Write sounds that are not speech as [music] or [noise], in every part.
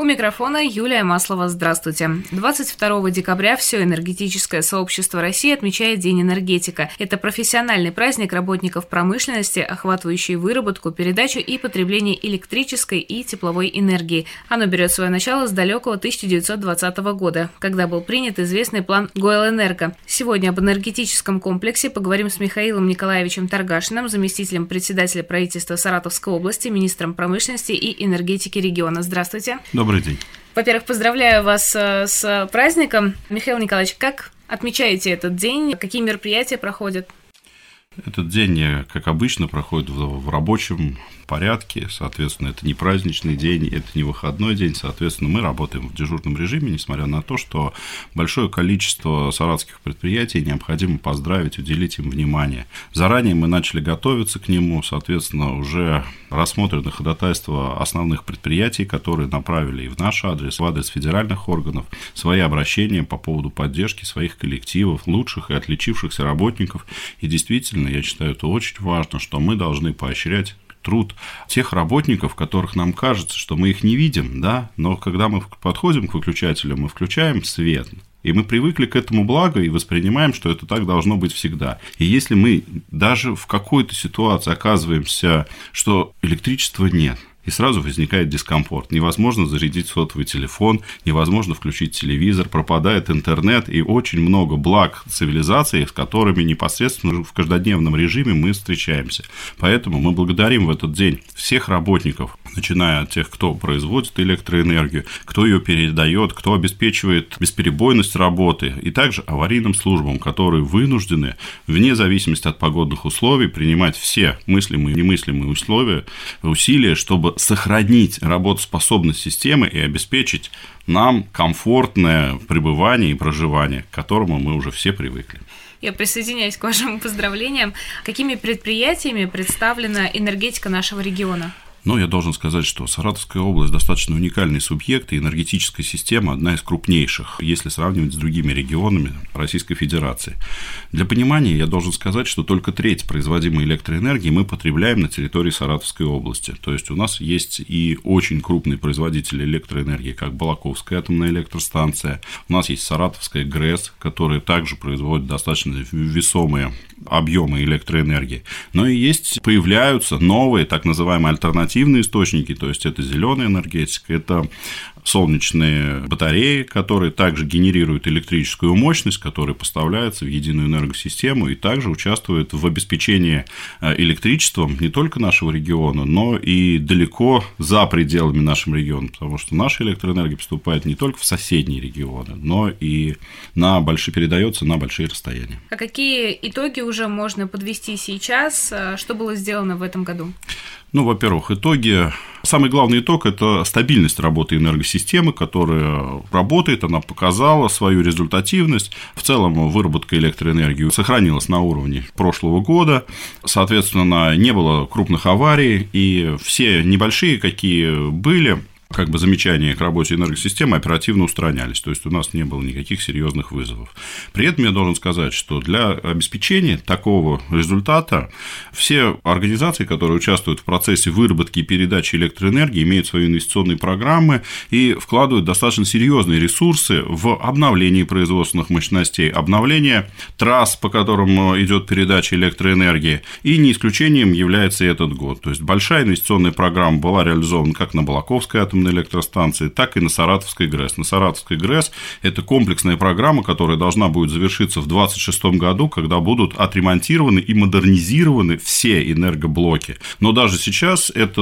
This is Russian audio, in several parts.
У микрофона Юлия Маслова. Здравствуйте. 22 декабря все энергетическое сообщество России отмечает День энергетика. Это профессиональный праздник работников промышленности, охватывающий выработку, передачу и потребление электрической и тепловой энергии. Оно берет свое начало с далекого 1920 года, когда был принят известный план Гойл-Энерго. Сегодня об энергетическом комплексе поговорим с Михаилом Николаевичем Таргашиным, заместителем председателя правительства Саратовской области, министром промышленности и энергетики региона. Здравствуйте. Добрый Добрый день. Во-первых, поздравляю вас э, с праздником. Михаил Николаевич, как отмечаете этот день? Какие мероприятия проходят? Этот день, как обычно, проходит в рабочем порядке, соответственно, это не праздничный день, это не выходной день, соответственно, мы работаем в дежурном режиме, несмотря на то, что большое количество саратских предприятий необходимо поздравить, уделить им внимание. Заранее мы начали готовиться к нему, соответственно, уже рассмотрены ходатайства основных предприятий, которые направили и в наш адрес, в адрес федеральных органов, свои обращения по поводу поддержки своих коллективов, лучших и отличившихся работников. И действительно, я считаю, это очень важно, что мы должны поощрять труд тех работников, которых нам кажется, что мы их не видим, да, но когда мы подходим к выключателю, мы включаем свет, и мы привыкли к этому благу и воспринимаем, что это так должно быть всегда. И если мы даже в какой-то ситуации оказываемся, что электричества нет, и сразу возникает дискомфорт. Невозможно зарядить сотовый телефон, невозможно включить телевизор, пропадает интернет и очень много благ цивилизации, с которыми непосредственно в каждодневном режиме мы встречаемся. Поэтому мы благодарим в этот день всех работников, начиная от тех, кто производит электроэнергию, кто ее передает, кто обеспечивает бесперебойность работы, и также аварийным службам, которые вынуждены, вне зависимости от погодных условий, принимать все мыслимые и немыслимые условия, усилия, чтобы сохранить работоспособность системы и обеспечить нам комфортное пребывание и проживание, к которому мы уже все привыкли. Я присоединяюсь к вашим [laughs] поздравлениям. Какими предприятиями представлена энергетика нашего региона? Но я должен сказать, что Саратовская область достаточно уникальный субъект, и энергетическая система одна из крупнейших, если сравнивать с другими регионами Российской Федерации. Для понимания я должен сказать, что только треть производимой электроэнергии мы потребляем на территории Саратовской области. То есть у нас есть и очень крупные производители электроэнергии, как Балаковская атомная электростанция, у нас есть Саратовская ГРЭС, которая также производит достаточно весомые объемы электроэнергии. Но и есть, появляются новые так называемые альтернативные источники, то есть это зеленая энергетика, это солнечные батареи, которые также генерируют электрическую мощность, которая поставляется в единую энергосистему и также участвует в обеспечении э, электричеством не только нашего региона, но и далеко за пределами нашего региона, потому что наша электроэнергия поступает не только в соседние регионы, но и на большие, передается на большие расстояния. А какие итоги уже можно подвести сейчас? Э, что было сделано в этом году? Ну, во-первых, итоги. Самый главный итог – это стабильность работы энергосистемы, которая работает, она показала свою результативность. В целом, выработка электроэнергии сохранилась на уровне прошлого года. Соответственно, не было крупных аварий, и все небольшие, какие были, как бы замечания к работе энергосистемы оперативно устранялись, то есть у нас не было никаких серьезных вызовов. При этом я должен сказать, что для обеспечения такого результата все организации, которые участвуют в процессе выработки и передачи электроэнергии, имеют свои инвестиционные программы и вкладывают достаточно серьезные ресурсы в обновление производственных мощностей, обновление трасс, по которым идет передача электроэнергии, и не исключением является и этот год. То есть большая инвестиционная программа была реализована как на Балаковской атомной атомной электростанции, так и на Саратовской ГРЭС. На Саратовской ГРЭС это комплексная программа, которая должна будет завершиться в 2026 году, когда будут отремонтированы и модернизированы все энергоблоки. Но даже сейчас это,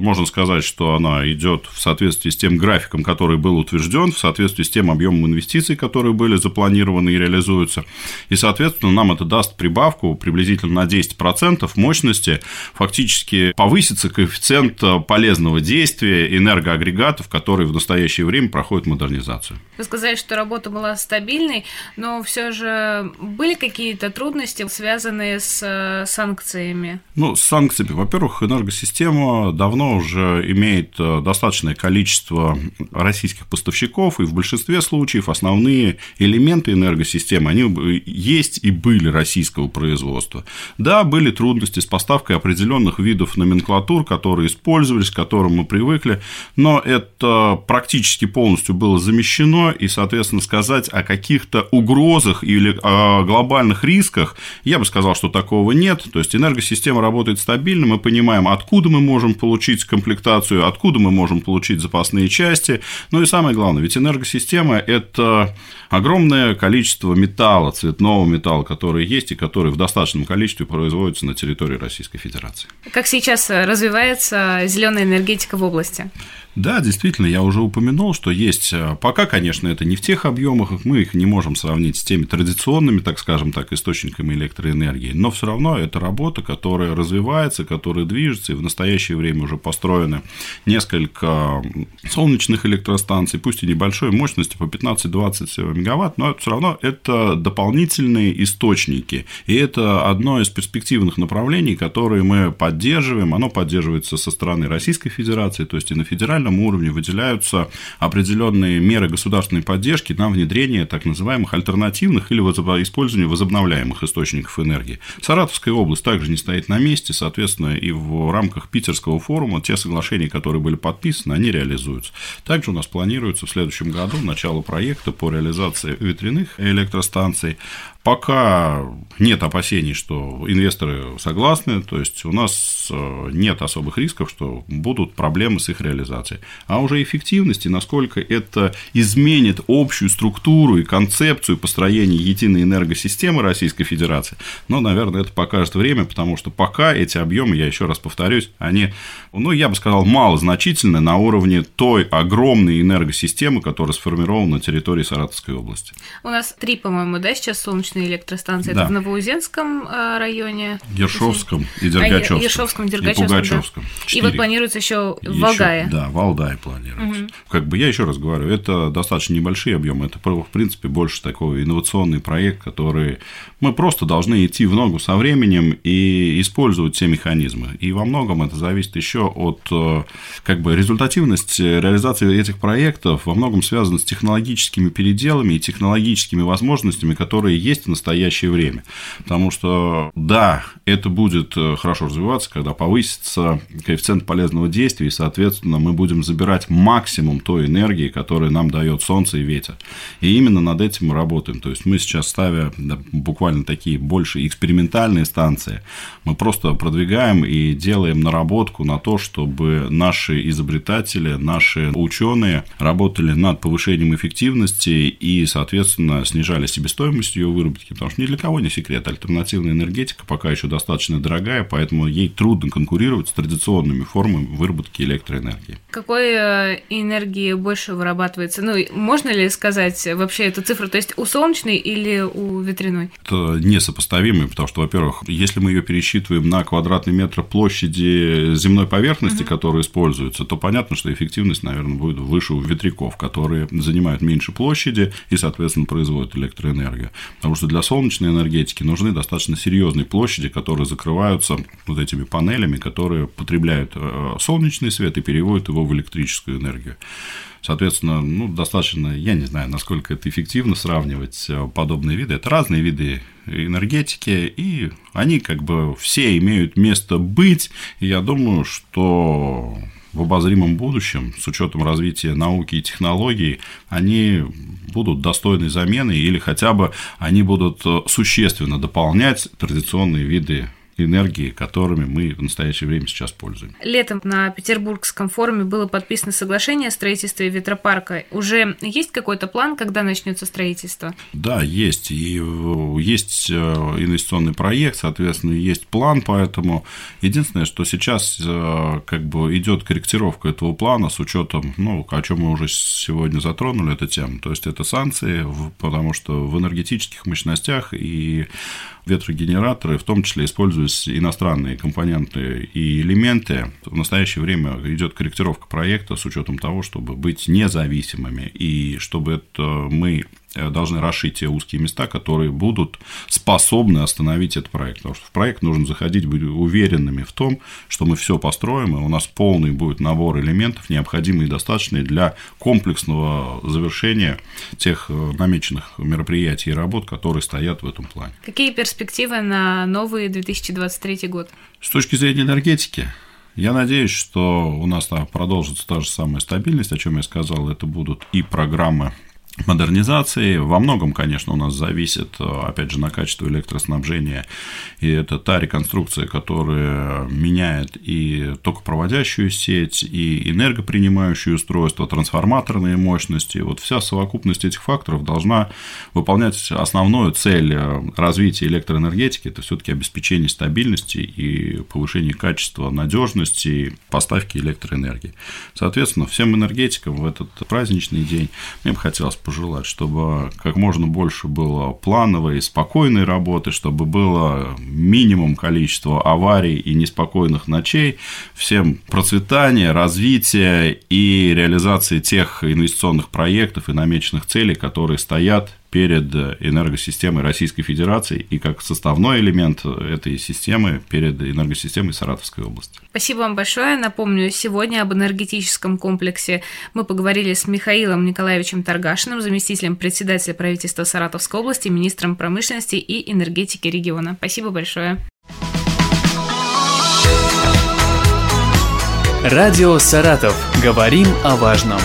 можно сказать, что она идет в соответствии с тем графиком, который был утвержден, в соответствии с тем объемом инвестиций, которые были запланированы и реализуются. И, соответственно, нам это даст прибавку приблизительно на 10% мощности, фактически повысится коэффициент полезного действия энерго энергоагрегатов, которые в настоящее время проходят модернизацию. Вы сказали, что работа была стабильной, но все же были какие-то трудности, связанные с э, санкциями? Ну, с санкциями. Во-первых, энергосистема давно уже имеет э, достаточное количество российских поставщиков, и в большинстве случаев основные элементы энергосистемы, они есть и были российского производства. Да, были трудности с поставкой определенных видов номенклатур, которые использовались, к которым мы привыкли, но это практически полностью было замещено, и, соответственно, сказать о каких-то угрозах или о глобальных рисках, я бы сказал, что такого нет. То есть энергосистема работает стабильно, мы понимаем, откуда мы можем получить комплектацию, откуда мы можем получить запасные части. Ну и самое главное, ведь энергосистема – это огромное количество металла, цветного металла, который есть и который в достаточном количестве производится на территории Российской Федерации. Как сейчас развивается зеленая энергетика в области? Да, действительно, я уже упомянул, что есть, э, пока, конечно, это не в тех объемах, мы их не можем сравнить с теми традиционными, так скажем так, источниками электроэнергии, но все равно это работа, которая развивается, которая движется, и в настоящее время уже построены несколько солнечных электростанций, пусть и небольшой мощности, по 15-20 мегаватт, но все равно это дополнительные источники, и это одно из перспективных направлений, которые мы поддерживаем, оно поддерживается со стороны Российской Федерации, то есть и на федеральном федеральном уровне выделяются определенные меры государственной поддержки на внедрение так называемых альтернативных или использование возобновляемых источников энергии. Саратовская область также не стоит на месте, соответственно, и в рамках Питерского форума те соглашения, которые были подписаны, они реализуются. Также у нас планируется в следующем году начало проекта по реализации ветряных электростанций, Пока нет опасений, что инвесторы согласны, то есть у нас э, нет особых рисков, что будут проблемы с их реализацией. А уже эффективности, насколько это изменит общую структуру и концепцию построения единой энергосистемы Российской Федерации, ну, наверное, это покажет время, потому что пока эти объемы, я еще раз повторюсь, они, ну, я бы сказал, малозначительны на уровне той огромной энергосистемы, которая сформирована на территории Саратовской области. У нас три, по-моему, да, сейчас солнечные солнечные электростанции. Да. Это в Новоузенском э, районе. Ершовском и а, Дергачевском. А, Ершовском, Дергачевском. И Пугачевском. Да. И вот планируется еще в Валдае. Да, в Валдае планируется. Угу. Как бы я еще раз говорю, это достаточно небольшие объемы. Это, в принципе, больше такой инновационный проект, который мы просто должны идти в ногу со временем и использовать все механизмы. И во многом это зависит еще от э, как бы результативности реализации этих проектов во многом связано с технологическими переделами и технологическими возможностями, которые есть есть в настоящее время. Потому что, да, это будет э, хорошо развиваться, когда повысится коэффициент полезного действия, и, соответственно, мы будем забирать максимум той энергии, которую нам дает солнце и ветер. И именно над этим мы работаем. То есть мы сейчас ставя буквально такие больше экспериментальные станции, мы просто продвигаем и делаем наработку на то, чтобы наши изобретатели, наши ученые работали над повышением эффективности и, соответственно, снижали себестоимость ее выработки потому что ни для кого не секрет, альтернативная энергетика пока еще достаточно дорогая, поэтому ей трудно конкурировать с традиционными формами выработки электроэнергии. Какой э, энергии больше вырабатывается? Ну, можно ли сказать вообще эту цифру, то есть у солнечной или у ветряной? Это несопоставимые, потому что, во-первых, если мы ее пересчитываем на квадратный метр площади земной поверхности, угу. которая используется, то понятно, что эффективность, наверное, будет выше у ветряков, которые занимают меньше площади и, соответственно, производят электроэнергию. Потому что для солнечной энергетики нужны достаточно серьезные площади, которые закрываются вот этими панелями, которые потребляют э, солнечный свет и переводят его в электрическую энергию. Соответственно, ну, достаточно, я не знаю, насколько это эффективно сравнивать э, подобные виды. Это разные виды энергетики, и они как бы все имеют место быть. И я думаю, что в обозримом будущем, с учетом развития науки и технологий, они будут достойной замены или хотя бы они будут э, существенно дополнять традиционные виды энергии, которыми мы в настоящее время сейчас пользуемся. Летом на Петербургском форуме было подписано соглашение о строительстве ветропарка. Уже есть какой-то план, когда начнется строительство? Да, есть. И э, есть э, инвестиционный проект, соответственно, есть план, поэтому единственное, что сейчас э, как бы идет корректировка этого плана с учетом, ну, о чем мы уже сегодня затронули эту тему, то есть это санкции, потому что в энергетических мощностях и ветрогенераторы в том числе используются использовались иностранные компоненты и элементы. В настоящее время идет корректировка проекта с учетом того, чтобы быть независимыми и чтобы это мы должны расшить те узкие места, которые будут способны остановить этот проект. Потому что в проект нужно заходить, быть уверенными в том, что мы все построим, и у нас полный будет набор элементов, необходимый и достаточный для комплексного завершения тех э, намеченных мероприятий и работ, которые стоят в этом плане. Какие перспективы на новый 2023 год? С точки зрения энергетики, я надеюсь, что у нас продолжится та же самая стабильность, о чем я сказал. Это будут и программы модернизации. Во многом, конечно, у нас зависит, опять же, на качество электроснабжения. И это та реконструкция, которая меняет и токопроводящую сеть, и энергопринимающие устройства, трансформаторные мощности. Вот вся совокупность этих факторов должна выполнять основную цель развития электроэнергетики. Это все-таки обеспечение стабильности и повышение качества, надежности поставки электроэнергии. Соответственно, всем энергетикам в этот праздничный день мне бы хотелось пожелать, чтобы как можно больше было плановой и спокойной работы, чтобы было минимум количества аварий и неспокойных ночей, всем процветания, развития и реализации тех инвестиционных проектов и намеченных целей, которые стоят перед энергосистемой Российской Федерации и как составной элемент этой системы перед энергосистемой Саратовской области. Спасибо вам большое. Напомню, сегодня об энергетическом комплексе мы поговорили с Михаилом Николаевичем Таргашиным, заместителем председателя правительства Саратовской области, министром промышленности и энергетики региона. Спасибо большое. Радио «Саратов». Говорим о важном.